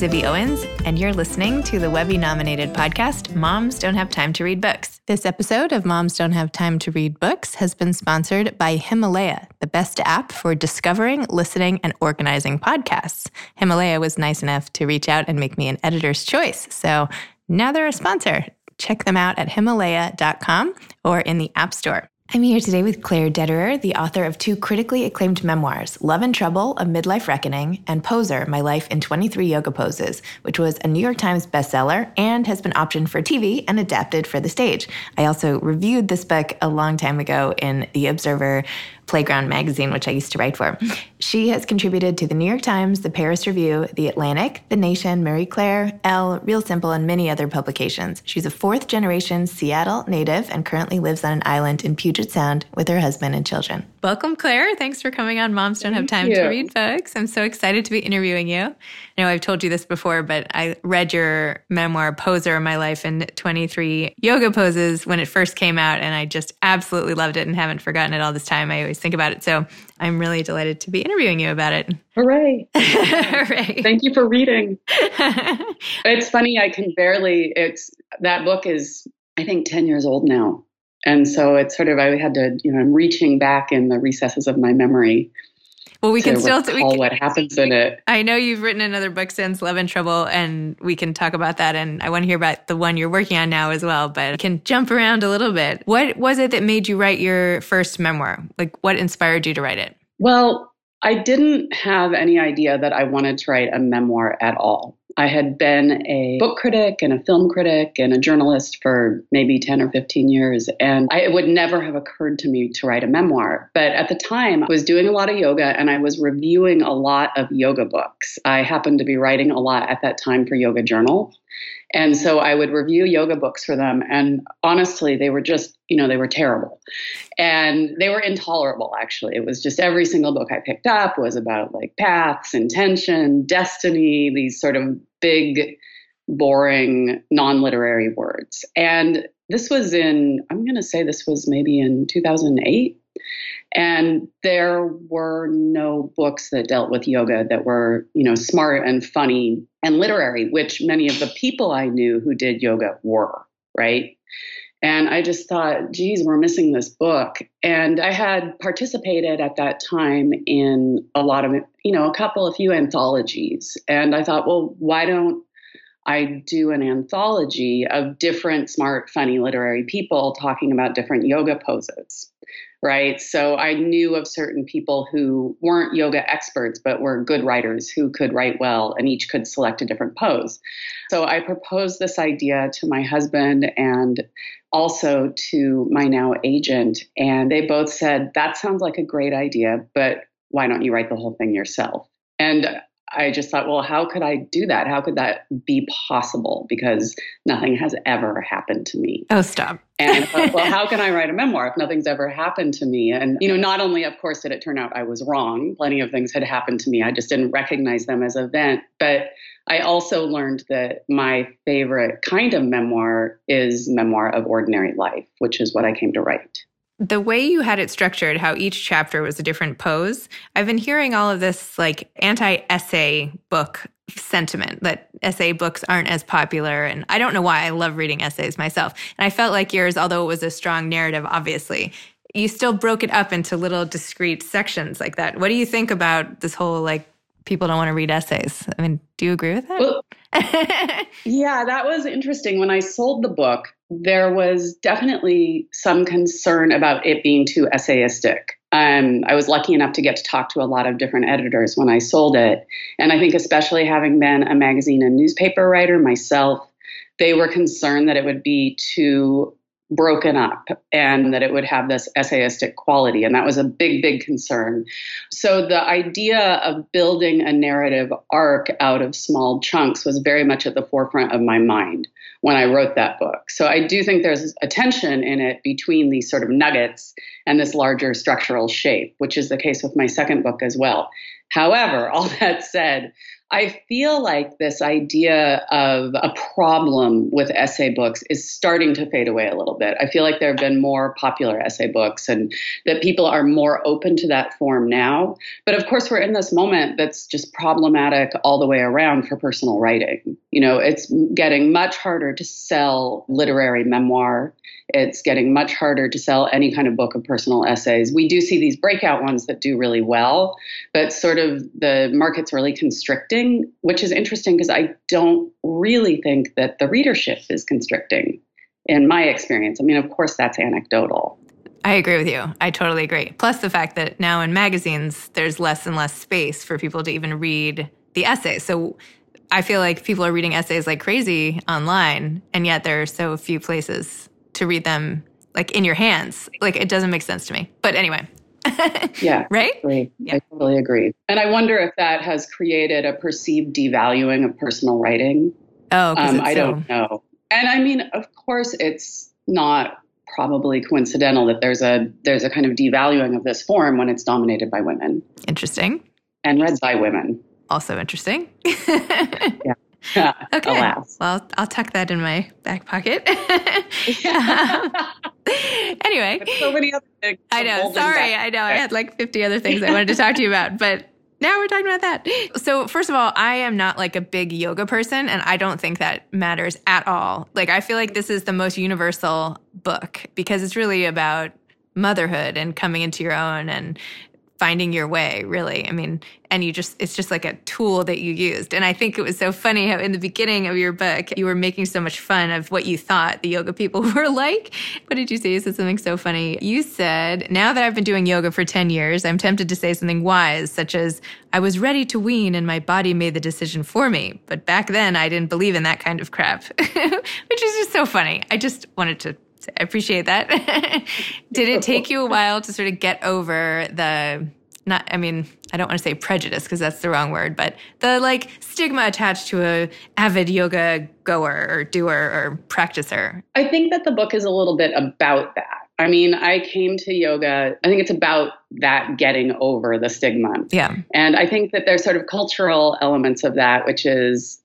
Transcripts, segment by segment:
Zibby Owens, and you're listening to the Webby nominated podcast, Moms Don't Have Time to Read Books. This episode of Moms Don't Have Time to Read Books has been sponsored by Himalaya, the best app for discovering, listening, and organizing podcasts. Himalaya was nice enough to reach out and make me an editor's choice. So now they're a sponsor. Check them out at Himalaya.com or in the App Store. I'm here today with Claire Dederer, the author of two critically acclaimed memoirs, Love and Trouble, A Midlife Reckoning, and Poser, My Life in 23 Yoga Poses, which was a New York Times bestseller and has been optioned for TV and adapted for the stage. I also reviewed this book a long time ago in The Observer Playground magazine, which I used to write for. She has contributed to the New York Times, the Paris Review, the Atlantic, the Nation, Marie Claire, Elle, Real Simple, and many other publications. She's a fourth generation Seattle native and currently lives on an island in Puget Sound with her husband and children. Welcome, Claire. Thanks for coming on Moms Don't Have Time to Read Books. I'm so excited to be interviewing you. I know I've told you this before, but I read your memoir, Poser of My Life in 23 Yoga Poses, when it first came out, and I just absolutely loved it and haven't forgotten it all this time. I always think about it. So I'm really delighted to be interviewing you about it. Hooray. Hooray. Thank you for reading. it's funny, I can barely, it's that book is, I think, 10 years old now. And so it's sort of, I had to, you know, I'm reaching back in the recesses of my memory. Well, we can still we can, what happens in it. I know you've written another book since Love and Trouble, and we can talk about that. And I want to hear about the one you're working on now as well. But we can jump around a little bit. What was it that made you write your first memoir? Like, what inspired you to write it? Well, I didn't have any idea that I wanted to write a memoir at all. I had been a book critic and a film critic and a journalist for maybe 10 or 15 years, and I, it would never have occurred to me to write a memoir. But at the time, I was doing a lot of yoga and I was reviewing a lot of yoga books. I happened to be writing a lot at that time for Yoga Journal. And so I would review yoga books for them. And honestly, they were just, you know, they were terrible. And they were intolerable, actually. It was just every single book I picked up was about like paths, intention, destiny, these sort of big, boring, non literary words. And this was in, I'm going to say this was maybe in 2008. And there were no books that dealt with yoga that were, you know, smart and funny and literary, which many of the people I knew who did yoga were, right? And I just thought, geez, we're missing this book. And I had participated at that time in a lot of, you know, a couple, a few anthologies. And I thought, well, why don't I do an anthology of different smart, funny literary people talking about different yoga poses? Right? So I knew of certain people who weren't yoga experts, but were good writers who could write well, and each could select a different pose. So I proposed this idea to my husband and also to my now agent, and they both said, That sounds like a great idea, but why don't you write the whole thing yourself? And I just thought, well, how could I do that? How could that be possible? Because nothing has ever happened to me. Oh, stop. and thought, well, how can I write a memoir if nothing's ever happened to me? And, you know, not only, of course, did it turn out I was wrong, plenty of things had happened to me. I just didn't recognize them as event. But I also learned that my favorite kind of memoir is memoir of ordinary life, which is what I came to write the way you had it structured, how each chapter was a different pose, I've been hearing all of this like anti essay book sentiment that essay books aren't as popular. And I don't know why I love reading essays myself. And I felt like yours, although it was a strong narrative, obviously, you still broke it up into little discrete sections like that. What do you think about this whole like people don't want to read essays? I mean, do you agree with that? Well, yeah, that was interesting. When I sold the book, there was definitely some concern about it being too essayistic. Um, I was lucky enough to get to talk to a lot of different editors when I sold it. And I think, especially having been a magazine and newspaper writer myself, they were concerned that it would be too broken up and that it would have this essayistic quality. And that was a big, big concern. So the idea of building a narrative arc out of small chunks was very much at the forefront of my mind when I wrote that book. So I do think there's a tension in it between these sort of nuggets and this larger structural shape, which is the case with my second book as well. However, all that said, I feel like this idea of a problem with essay books is starting to fade away a little bit. I feel like there have been more popular essay books and that people are more open to that form now. But of course, we're in this moment that's just problematic all the way around for personal writing. You know, it's getting much harder to sell literary memoir. It's getting much harder to sell any kind of book of personal essays. We do see these breakout ones that do really well, but sort of the market's really which is interesting because I don't really think that the readership is constricting in my experience. I mean, of course, that's anecdotal. I agree with you. I totally agree. Plus, the fact that now in magazines, there's less and less space for people to even read the essays. So I feel like people are reading essays like crazy online, and yet there are so few places to read them like in your hands. Like it doesn't make sense to me. But anyway. yeah. Right? Agree. Yeah. I totally agree. And I wonder if that has created a perceived devaluing of personal writing. Oh, um, I so... don't know. And I mean, of course, it's not probably coincidental that there's a there's a kind of devaluing of this form when it's dominated by women. Interesting. And read by women. Also interesting. yeah. okay. Alas. Well, I'll tuck that in my back pocket. anyway. so many other things. I know. Sorry. I know. I had like 50 other things I wanted to talk to you about, but now we're talking about that. So, first of all, I am not like a big yoga person, and I don't think that matters at all. Like, I feel like this is the most universal book because it's really about motherhood and coming into your own and finding your way really. I mean and you just it's just like a tool that you used. And i think it was so funny how in the beginning of your book you were making so much fun of what you thought the yoga people were like. What did you say? You said something so funny. You said now that i've been doing yoga for 10 years i'm tempted to say something wise such as i was ready to wean and my body made the decision for me but back then i didn't believe in that kind of crap which is just so funny. I just wanted to I appreciate that. Did it take you a while to sort of get over the not I mean, I don't want to say prejudice because that's the wrong word, but the like stigma attached to a avid yoga goer or doer or practicer? I think that the book is a little bit about that. I mean, I came to yoga, I think it's about that getting over the stigma. Yeah. And I think that there's sort of cultural elements of that, which is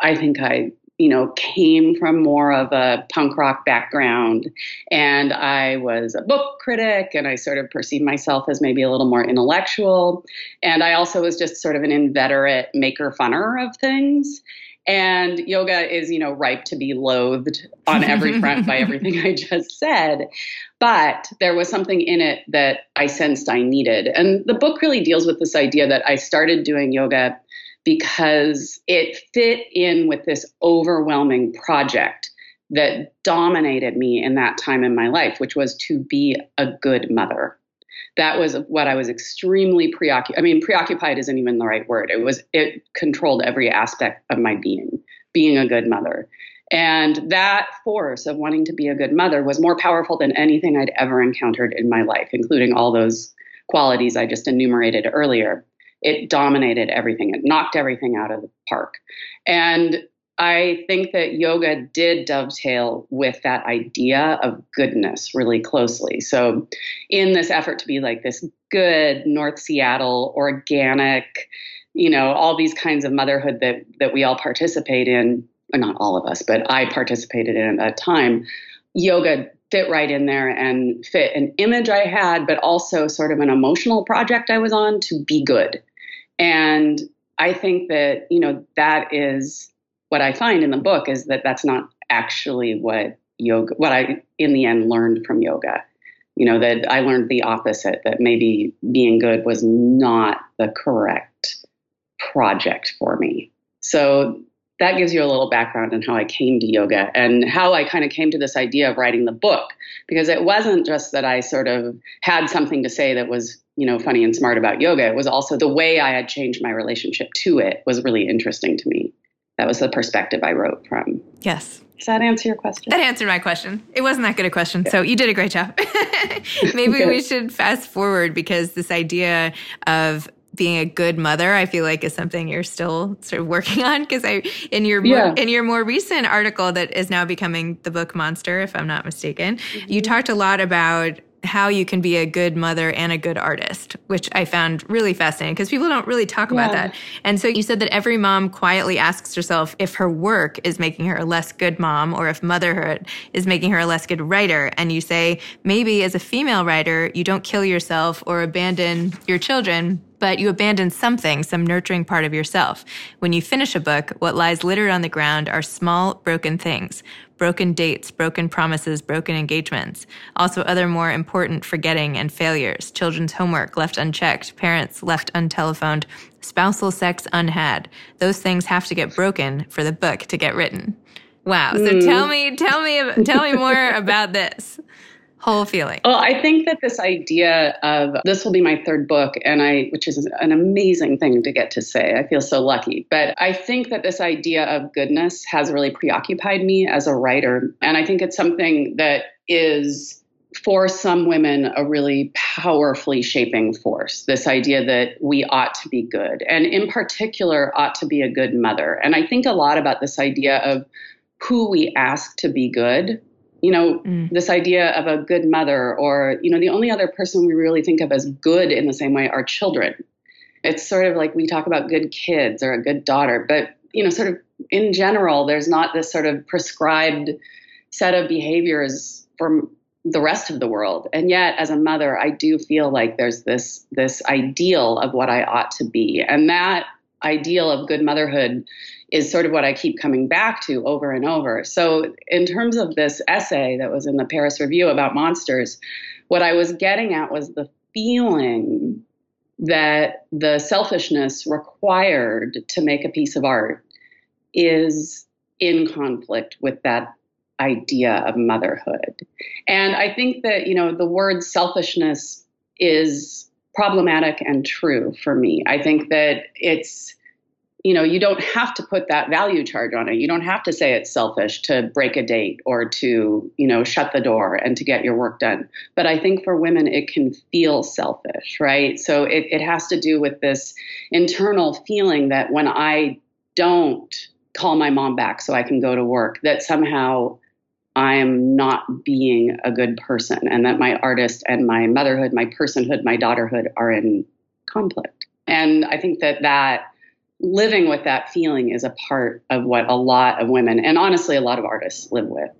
I think I you know, came from more of a punk rock background. And I was a book critic and I sort of perceived myself as maybe a little more intellectual. And I also was just sort of an inveterate maker funner of things. And yoga is, you know, ripe to be loathed on every front by everything I just said. But there was something in it that I sensed I needed. And the book really deals with this idea that I started doing yoga because it fit in with this overwhelming project that dominated me in that time in my life, which was to be a good mother. That was what I was extremely preoccupied. I mean, preoccupied isn't even the right word. It was it controlled every aspect of my being, being a good mother. And that force of wanting to be a good mother was more powerful than anything I'd ever encountered in my life, including all those qualities I just enumerated earlier it dominated everything. It knocked everything out of the park. And I think that yoga did dovetail with that idea of goodness really closely. So, in this effort to be like this good North Seattle, organic, you know, all these kinds of motherhood that that we all participate in, or not all of us, but I participated in at a time, yoga fit right in there and fit an image I had, but also sort of an emotional project I was on to be good. And I think that, you know, that is what I find in the book is that that's not actually what yoga, what I in the end learned from yoga. You know, that I learned the opposite, that maybe being good was not the correct project for me. So that gives you a little background on how I came to yoga and how I kind of came to this idea of writing the book. Because it wasn't just that I sort of had something to say that was you know funny and smart about yoga. It was also the way I had changed my relationship to it was really interesting to me. That was the perspective I wrote from. Yes. Does that answer your question? That answered my question. It wasn't that good a question yeah. so you did a great job. Maybe we should fast forward because this idea of being a good mother, I feel like is something you're still sort of working on. Because I, in your yeah. more, in your more recent article that is now becoming the book Monster, if I'm not mistaken, mm-hmm. you talked a lot about how you can be a good mother and a good artist, which I found really fascinating because people don't really talk yeah. about that. And so you said that every mom quietly asks herself if her work is making her a less good mom or if motherhood is making her a less good writer. And you say maybe as a female writer, you don't kill yourself or abandon your children, but you abandon something, some nurturing part of yourself. When you finish a book, what lies littered on the ground are small, broken things broken dates, broken promises, broken engagements. Also, other more important forgetting and failures, children's homework left unchecked, parents left untelephoned, spousal sex unhad. Those things have to get broken for the book to get written. Wow. So mm. tell me, tell me, tell me more about this whole feeling? Well, I think that this idea of this will be my third book, and I, which is an amazing thing to get to say. I feel so lucky. But I think that this idea of goodness has really preoccupied me as a writer. And I think it's something that is for some women a really powerfully shaping force this idea that we ought to be good and in particular ought to be a good mother and i think a lot about this idea of who we ask to be good you know, mm. this idea of a good mother, or, you know, the only other person we really think of as good in the same way are children. It's sort of like we talk about good kids or a good daughter, but, you know, sort of in general, there's not this sort of prescribed set of behaviors for the rest of the world. And yet, as a mother, I do feel like there's this this ideal of what I ought to be. And that ideal of good motherhood is sort of what I keep coming back to over and over. So, in terms of this essay that was in the Paris Review about monsters, what I was getting at was the feeling that the selfishness required to make a piece of art is in conflict with that idea of motherhood. And I think that, you know, the word selfishness is problematic and true for me. I think that it's you know, you don't have to put that value charge on it. You don't have to say it's selfish to break a date or to, you know, shut the door and to get your work done. But I think for women, it can feel selfish, right? So it, it has to do with this internal feeling that when I don't call my mom back so I can go to work, that somehow I'm not being a good person and that my artist and my motherhood, my personhood, my daughterhood are in conflict. And I think that that living with that feeling is a part of what a lot of women and honestly a lot of artists live with.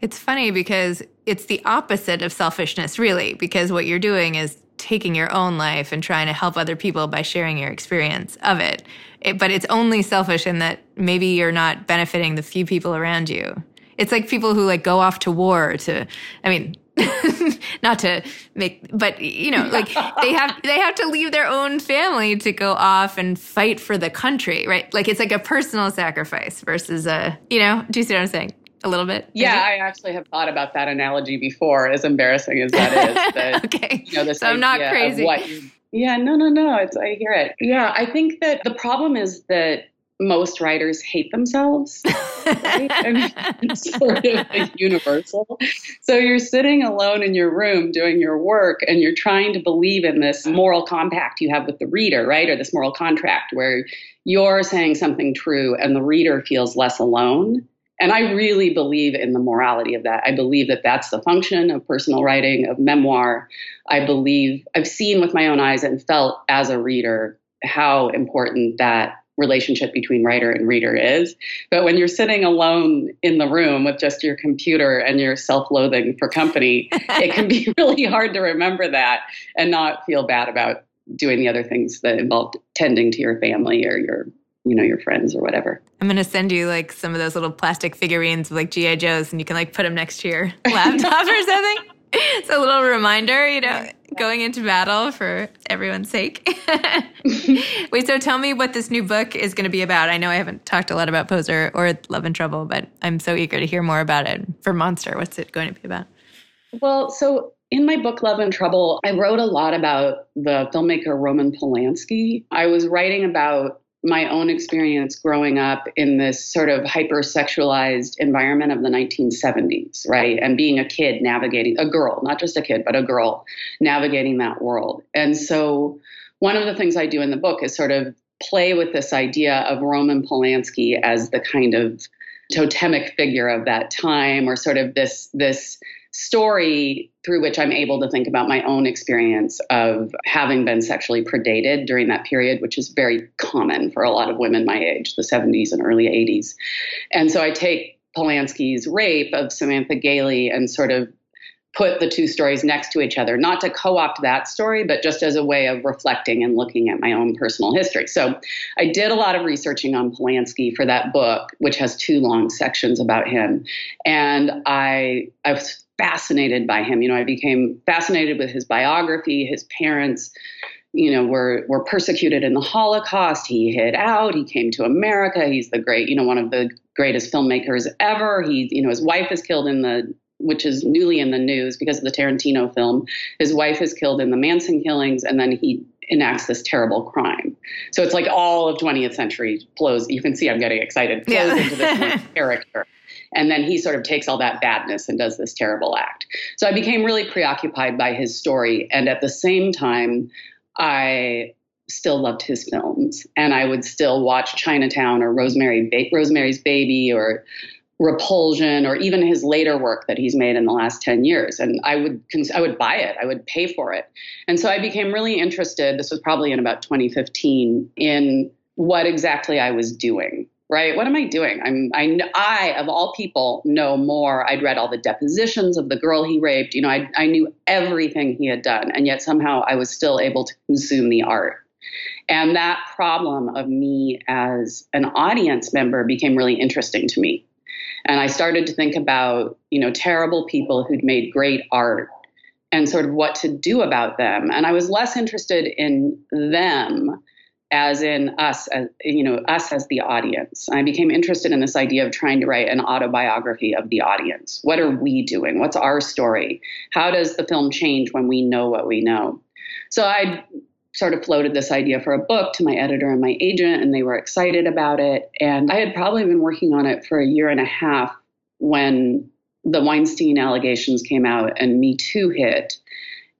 It's funny because it's the opposite of selfishness, really, because what you're doing is taking your own life and trying to help other people by sharing your experience of it. it. But it's only selfish in that maybe you're not benefiting the few people around you. It's like people who like go off to war to, I mean, not to make but you know like they have they have to leave their own family to go off and fight for the country right like it's like a personal sacrifice versus a you know do you see what i'm saying a little bit yeah maybe? i actually have thought about that analogy before as embarrassing as that is that, okay you know this so i'm not crazy yeah no no no it's i hear it yeah i think that the problem is that most writers hate themselves. Right? I mean, sort of universal. So you're sitting alone in your room doing your work and you're trying to believe in this moral compact you have with the reader, right? Or this moral contract where you're saying something true and the reader feels less alone. And I really believe in the morality of that. I believe that that's the function of personal writing, of memoir. I believe I've seen with my own eyes and felt as a reader how important that relationship between writer and reader is. But when you're sitting alone in the room with just your computer and your self loathing for company, it can be really hard to remember that and not feel bad about doing the other things that involve tending to your family or your you know your friends or whatever i'm going to send you like some of those little plastic figurines of like gi joes and you can like put them next to your laptop or something it's a little reminder, you know, going into battle for everyone's sake. Wait, so tell me what this new book is going to be about. I know I haven't talked a lot about Poser or Love and Trouble, but I'm so eager to hear more about it. For Monster, what's it going to be about? Well, so in my book, Love and Trouble, I wrote a lot about the filmmaker Roman Polanski. I was writing about my own experience growing up in this sort of hypersexualized environment of the 1970s, right? And being a kid navigating, a girl, not just a kid, but a girl navigating that world. And so, one of the things I do in the book is sort of play with this idea of Roman Polanski as the kind of totemic figure of that time, or sort of this, this story through which I'm able to think about my own experience of having been sexually predated during that period, which is very common for a lot of women my age, the 70s and early 80s. And so I take Polanski's rape of Samantha Gailey and sort of put the two stories next to each other, not to co opt that story, but just as a way of reflecting and looking at my own personal history. So I did a lot of researching on Polanski for that book, which has two long sections about him. And I, I fascinated by him. You know, I became fascinated with his biography, his parents. You know, were were persecuted in the Holocaust. He hid out. He came to America. He's the great, you know, one of the greatest filmmakers ever. He, you know, his wife is killed in the which is newly in the news because of the Tarantino film. His wife is killed in the Manson killings, and then he enacts this terrible crime. So it's like all of 20th century flows. You can see I'm getting excited. Flows yeah. into this character. And then he sort of takes all that badness and does this terrible act. So I became really preoccupied by his story. And at the same time, I still loved his films. And I would still watch Chinatown or Rosemary ba- Rosemary's Baby or Repulsion or even his later work that he's made in the last 10 years and I would I would buy it I would pay for it and so I became really interested this was probably in about 2015 in what exactly I was doing right? What am I doing? I'm I I of all people know more. I'd read all the depositions of the girl he raped. You know I I knew everything he had done and yet somehow I was still able to consume the art. And that problem of me as an audience member became really interesting to me. And I started to think about, you know, terrible people who'd made great art and sort of what to do about them. And I was less interested in them as in us as you know us as the audience. I became interested in this idea of trying to write an autobiography of the audience. What are we doing? What's our story? How does the film change when we know what we know? So i sort of floated this idea for a book to my editor and my agent, and they were excited about it. And I had probably been working on it for a year and a half when the Weinstein allegations came out and Me Too hit.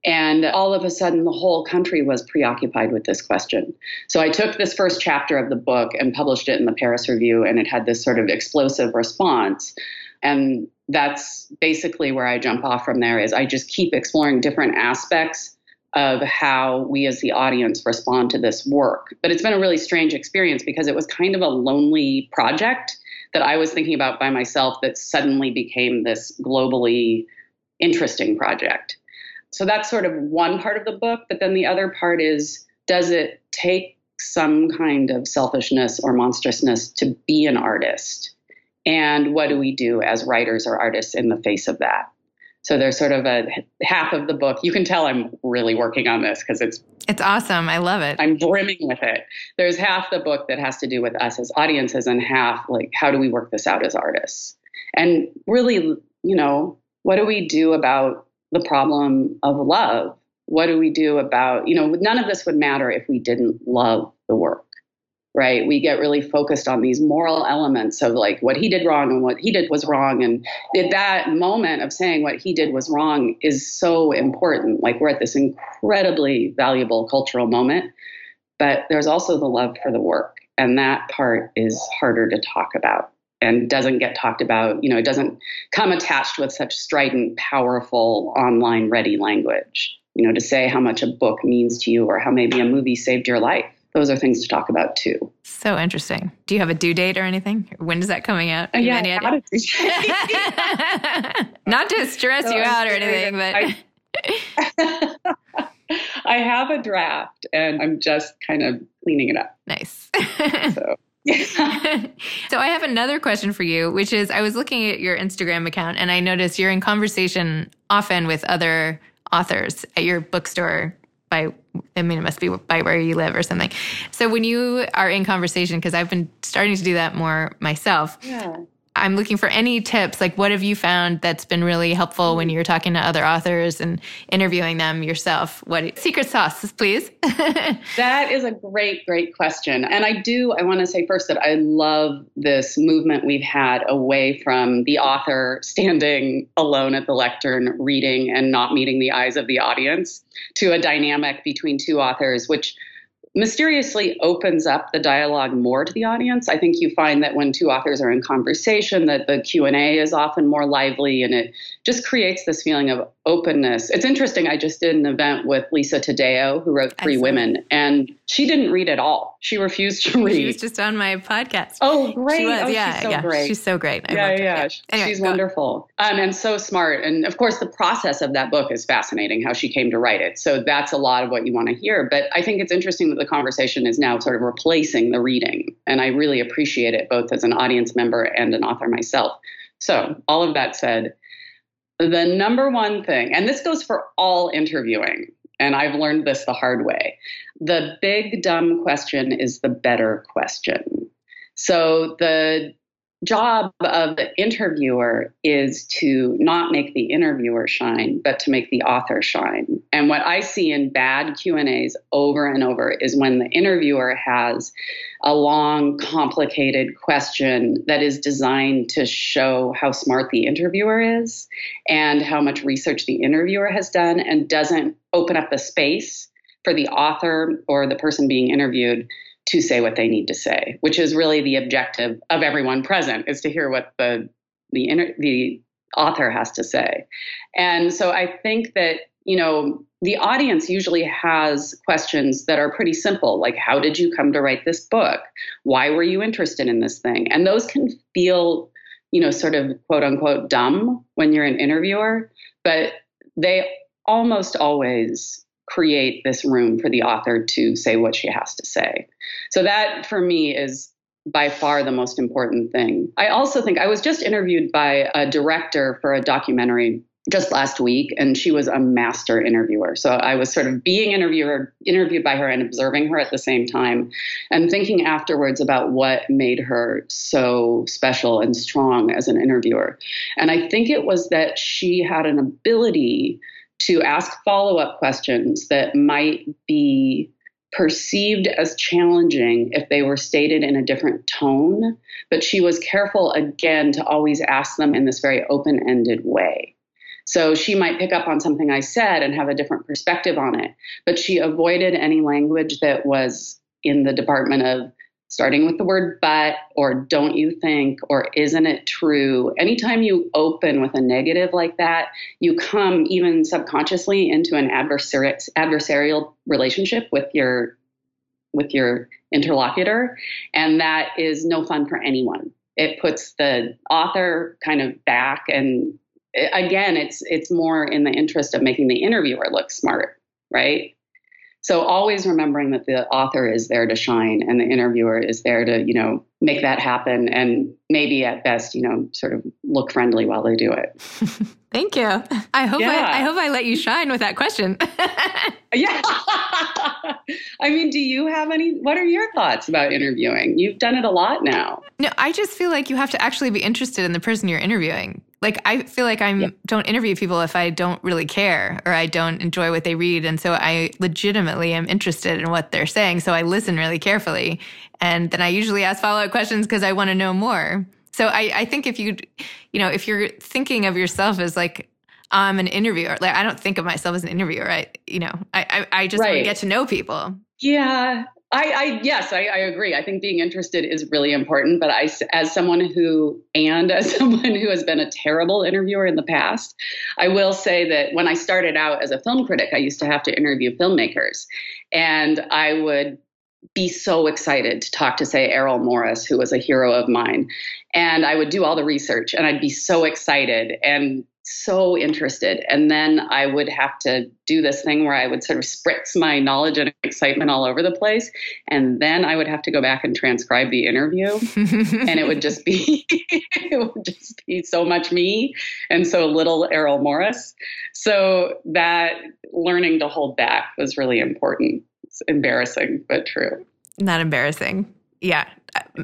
And all of a sudden, the whole country was preoccupied with this question. So I took this first chapter of the book and published it in the Paris Review, and it had this sort of explosive response. And that's basically where I jump off from there is I just keep exploring different aspects of how we as the audience respond to this work. But it's been a really strange experience because it was kind of a lonely project that I was thinking about by myself that suddenly became this globally interesting project. So that's sort of one part of the book. But then the other part is does it take some kind of selfishness or monstrousness to be an artist? And what do we do as writers or artists in the face of that? So there's sort of a half of the book. You can tell I'm really working on this because it's it's awesome. I love it. I'm brimming with it. There's half the book that has to do with us as audiences, and half like how do we work this out as artists? And really, you know, what do we do about the problem of love? What do we do about, you know, none of this would matter if we didn't love the work right? We get really focused on these moral elements of like what he did wrong and what he did was wrong. And that moment of saying what he did was wrong is so important. Like we're at this incredibly valuable cultural moment, but there's also the love for the work. And that part is harder to talk about and doesn't get talked about. You know, it doesn't come attached with such strident, powerful, online ready language. You know, to say how much a book means to you or how maybe a movie saved your life those are things to talk about too. So interesting. Do you have a due date or anything? When is that coming out? Uh, yeah, not to stress so you I'm out or anything, but I, I have a draft and I'm just kind of cleaning it up. Nice. so. so I have another question for you, which is I was looking at your Instagram account and I noticed you're in conversation often with other authors at your bookstore by I mean, it must be by where you live or something. So when you are in conversation, because I've been starting to do that more myself. Yeah. I'm looking for any tips. Like, what have you found that's been really helpful when you're talking to other authors and interviewing them yourself? What secret sauce, please? that is a great, great question. And I do, I want to say first that I love this movement we've had away from the author standing alone at the lectern, reading and not meeting the eyes of the audience, to a dynamic between two authors, which mysteriously opens up the dialogue more to the audience. I think you find that when two authors are in conversation that the Q&A is often more lively and it just creates this feeling of openness. It's interesting. I just did an event with Lisa Taddeo, who wrote Three Women, and she didn't read at all. She refused to read. She was just on my podcast. Oh, great! She was, oh, yeah, she's so yeah. great. She's so great. I yeah, yeah. yeah. Anyway, she's wonderful um, and so smart. And of course, the process of that book is fascinating. How she came to write it. So that's a lot of what you want to hear. But I think it's interesting that the conversation is now sort of replacing the reading, and I really appreciate it both as an audience member and an author myself. So all of that said the number one thing, and this goes for all interviewing, and I've learned this the hard way the big dumb question is the better question. So the job of the interviewer is to not make the interviewer shine but to make the author shine. And what i see in bad q&a's over and over is when the interviewer has a long complicated question that is designed to show how smart the interviewer is and how much research the interviewer has done and doesn't open up the space for the author or the person being interviewed to say what they need to say, which is really the objective of everyone present is to hear what the the inter- the author has to say. And so I think that you know the audience usually has questions that are pretty simple like how did you come to write this book why were you interested in this thing and those can feel you know sort of quote unquote dumb when you're an interviewer but they almost always create this room for the author to say what she has to say. So that for me is by far the most important thing. I also think I was just interviewed by a director for a documentary just last week and she was a master interviewer so i was sort of being interviewer interviewed by her and observing her at the same time and thinking afterwards about what made her so special and strong as an interviewer and i think it was that she had an ability to ask follow up questions that might be perceived as challenging if they were stated in a different tone. But she was careful again to always ask them in this very open ended way. So she might pick up on something I said and have a different perspective on it, but she avoided any language that was in the department of starting with the word but or don't you think or isn't it true? Anytime you open with a negative like that you come even subconsciously into an adversari- adversarial relationship with your with your interlocutor and that is no fun for anyone. It puts the author kind of back and again it's it's more in the interest of making the interviewer look smart right so always remembering that the author is there to shine and the interviewer is there to, you know, make that happen and maybe at best, you know, sort of look friendly while they do it. Thank you. I hope yeah. I, I hope I let you shine with that question. yeah. I mean, do you have any what are your thoughts about interviewing? You've done it a lot now. No, I just feel like you have to actually be interested in the person you're interviewing like I feel like I yeah. don't interview people if I don't really care or I don't enjoy what they read and so I legitimately am interested in what they're saying so I listen really carefully and then I usually ask follow-up questions because I want to know more. So I, I think if you you know if you're thinking of yourself as like I'm an interviewer like I don't think of myself as an interviewer I you know I I, I just right. want to get to know people. Yeah, I, I yes, I, I, agree. I think being interested is really important. But I, as someone who, and as someone who has been a terrible interviewer in the past, I will say that when I started out as a film critic, I used to have to interview filmmakers, and I would be so excited to talk to say Errol Morris, who was a hero of mine, and I would do all the research, and I'd be so excited and so interested. And then I would have to do this thing where I would sort of spritz my knowledge and excitement all over the place. And then I would have to go back and transcribe the interview. and it would just be it would just be so much me and so little Errol Morris. So that learning to hold back was really important. It's embarrassing, but true. Not embarrassing. Yeah,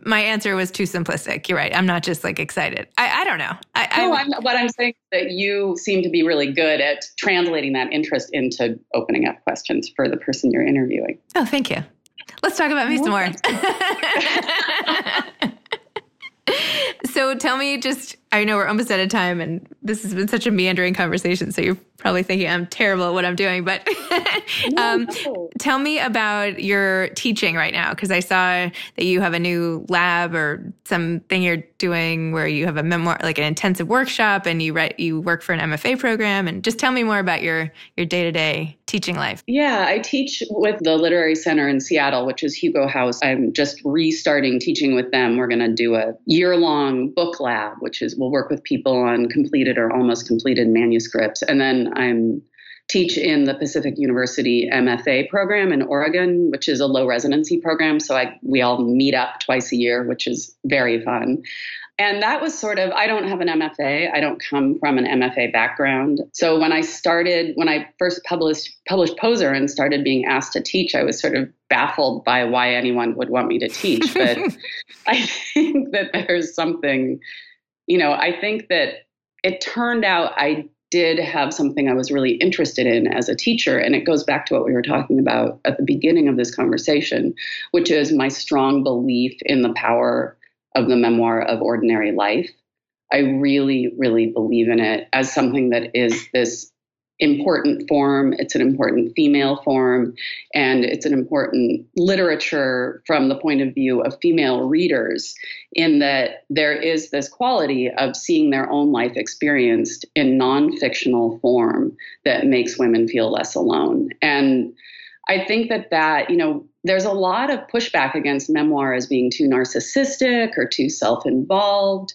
my answer was too simplistic. You're right. I'm not just like excited. I, I don't know. I, no, I'm, what I'm saying is that you seem to be really good at translating that interest into opening up questions for the person you're interviewing. Oh, thank you. Let's talk about me some more. so tell me just, I know we're almost out of time and this has been such a meandering conversation. So you're probably thinking I'm terrible at what I'm doing. But um, no. tell me about your teaching right now, because I saw that you have a new lab or something you're doing where you have a memoir, like an intensive workshop, and you write, you work for an MFA program. And just tell me more about your your day to day teaching life. Yeah, I teach with the Literary Center in Seattle, which is Hugo House. I'm just restarting teaching with them. We're going to do a year long book lab, which is we'll work with people on completed or almost completed manuscripts. And then I'm teach in the Pacific University MFA program in Oregon, which is a low residency program. So I, we all meet up twice a year, which is very fun. And that was sort of, I don't have an MFA. I don't come from an MFA background. So when I started, when I first published, published Poser and started being asked to teach, I was sort of baffled by why anyone would want me to teach. But I think that there's something, you know, I think that it turned out I did have something I was really interested in as a teacher. And it goes back to what we were talking about at the beginning of this conversation, which is my strong belief in the power of the memoir of ordinary life. I really, really believe in it as something that is this important form. It's an important female form, and it's an important literature from the point of view of female readers, in that there is this quality of seeing their own life experienced in non fictional form that makes women feel less alone. And I think that that, you know, there's a lot of pushback against memoir as being too narcissistic or too self involved.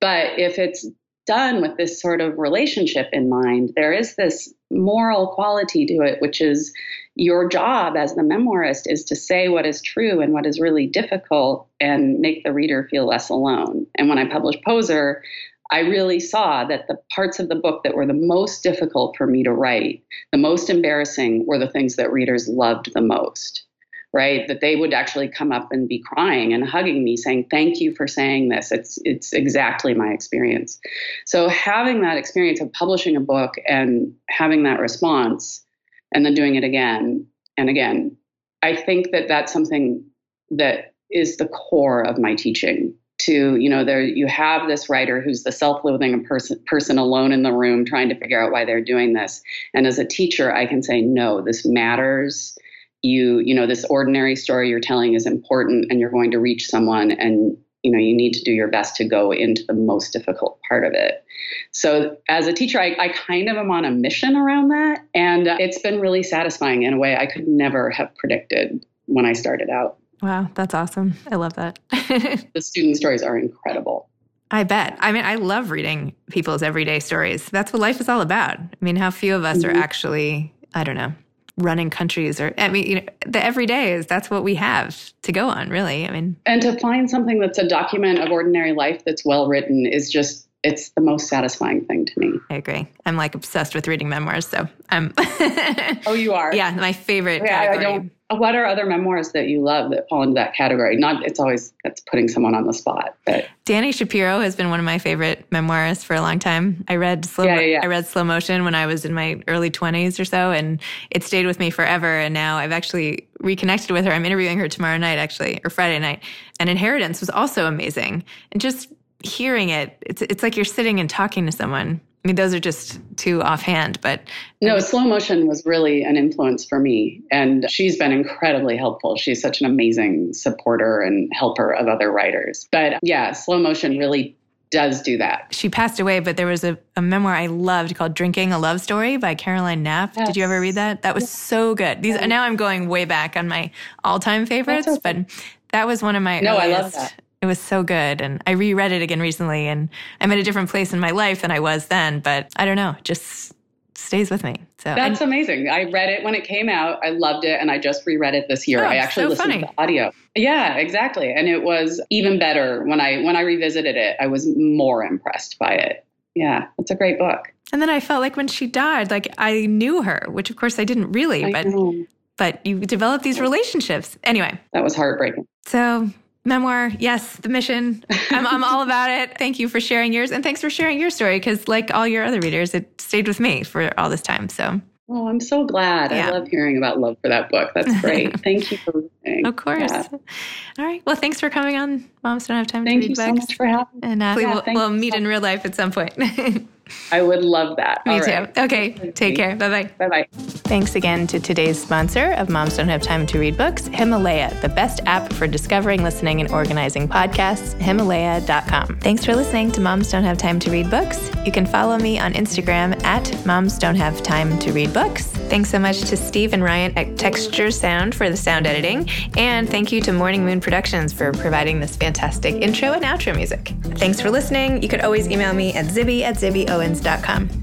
But if it's done with this sort of relationship in mind, there is this moral quality to it, which is your job as the memoirist is to say what is true and what is really difficult and make the reader feel less alone. And when I published Poser, I really saw that the parts of the book that were the most difficult for me to write, the most embarrassing, were the things that readers loved the most right that they would actually come up and be crying and hugging me saying thank you for saying this. It's it's exactly my experience. So having that experience of publishing a book and having that response and then doing it again and again i think that that's something that is the core of my teaching to you know there you have this writer who's the self-loathing person person alone in the room trying to figure out why they're doing this. And as a teacher i can say no this matters you you know this ordinary story you're telling is important and you're going to reach someone and you know you need to do your best to go into the most difficult part of it so as a teacher i, I kind of am on a mission around that and it's been really satisfying in a way i could never have predicted when i started out wow that's awesome i love that the student stories are incredible I bet. I mean, I love reading people's everyday stories. That's what life is all about. I mean, how few of us mm-hmm. are actually, I don't know, running countries or i mean you know the everyday is that's what we have to go on really i mean and to find something that's a document of ordinary life that's well written is just it's the most satisfying thing to me. I agree. I'm like obsessed with reading memoirs, so I'm. oh, you are. Yeah, my favorite. Yeah, category. I don't. What are other memoirs that you love that fall into that category? Not. It's always that's putting someone on the spot. But Dani Shapiro has been one of my favorite memoirists for a long time. I read slow. Yeah, yeah, yeah. I read Slow Motion when I was in my early 20s or so, and it stayed with me forever. And now I've actually reconnected with her. I'm interviewing her tomorrow night, actually, or Friday night. And Inheritance was also amazing, and just hearing it, it's it's like you're sitting and talking to someone. I mean, those are just too offhand, but no, slow motion was really an influence for me, and she's been incredibly helpful. She's such an amazing supporter and helper of other writers. But yeah, slow motion really does do that. She passed away, but there was a, a memoir I loved called Drinking a Love Story by Caroline Knapp. Yes. Did you ever read that? That was yes. so good. These now I'm going way back on my all time favorites, okay. but that was one of my no, earliest, I love that. It was so good. And I reread it again recently, and I'm at a different place in my life than I was then. But I don't know, just stays with me. So that's and, amazing. I read it when it came out. I loved it, and I just reread it this year. Oh, I actually so listened funny. to the audio. Yeah, exactly. And it was even better when I when I revisited it. I was more impressed by it. Yeah, it's a great book. And then I felt like when she died, like I knew her, which of course I didn't really, I but know. but you develop these relationships. Anyway, that was heartbreaking. So memoir yes the mission I'm, I'm all about it thank you for sharing yours and thanks for sharing your story because like all your other readers it stayed with me for all this time so Oh, I'm so glad. Yeah. I love hearing about love for that book. That's great. Thank you for listening. Of course. Yeah. All right. Well, thanks for coming on. Moms don't have time Thank to read books. Thank you so much for having me. And uh, yeah, we'll, we'll meet so in real life at some point. I would love that. Me All too. Right. Okay. Take care. Bye bye. Bye bye. Thanks again to today's sponsor of Moms Don't Have Time to Read Books, Himalaya, the best app for discovering, listening, and organizing podcasts, Himalaya.com. Thanks for listening to Moms Don't Have Time to Read Books. You can follow me on Instagram at Moms Don't Have Time to Read Books. Thanks so much to Steve and Ryan at Texture Sound for the sound editing. And thank you to Morning Moon Productions for providing this fantastic intro and outro music. Thanks for listening. You could always email me at zibby at zibbyowens.com.